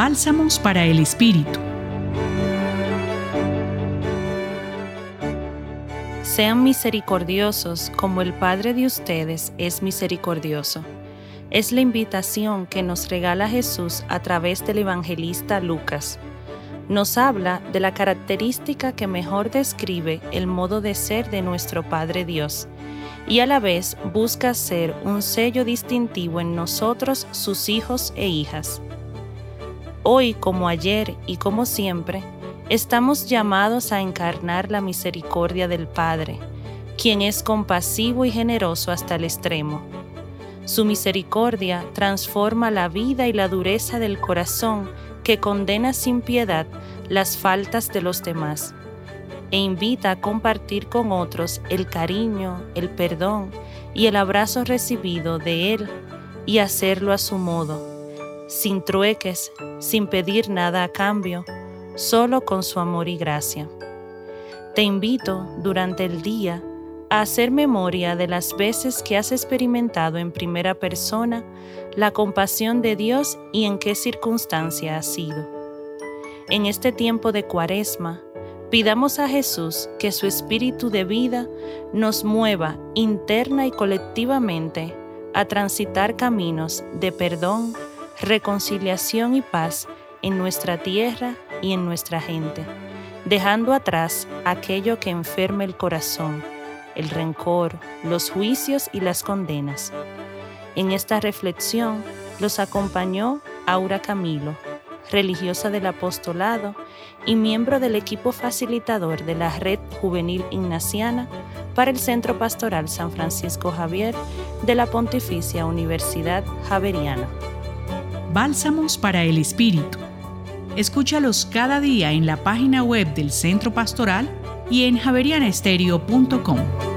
Bálsamos para el Espíritu. Sean misericordiosos como el Padre de ustedes es misericordioso. Es la invitación que nos regala Jesús a través del evangelista Lucas. Nos habla de la característica que mejor describe el modo de ser de nuestro Padre Dios y a la vez busca ser un sello distintivo en nosotros, sus hijos e hijas. Hoy, como ayer y como siempre, estamos llamados a encarnar la misericordia del Padre, quien es compasivo y generoso hasta el extremo. Su misericordia transforma la vida y la dureza del corazón que condena sin piedad las faltas de los demás e invita a compartir con otros el cariño, el perdón y el abrazo recibido de Él y hacerlo a su modo, sin trueques, sin pedir nada a cambio, solo con su amor y gracia. Te invito durante el día a hacer memoria de las veces que has experimentado en primera persona la compasión de Dios y en qué circunstancia ha sido. En este tiempo de cuaresma, Pidamos a Jesús que su espíritu de vida nos mueva interna y colectivamente a transitar caminos de perdón, reconciliación y paz en nuestra tierra y en nuestra gente, dejando atrás aquello que enferme el corazón, el rencor, los juicios y las condenas. En esta reflexión los acompañó Aura Camilo religiosa del apostolado y miembro del equipo facilitador de la Red Juvenil Ignaciana para el Centro Pastoral San Francisco Javier de la Pontificia Universidad Javeriana. Bálsamos para el Espíritu. Escúchalos cada día en la página web del Centro Pastoral y en javerianestereo.com.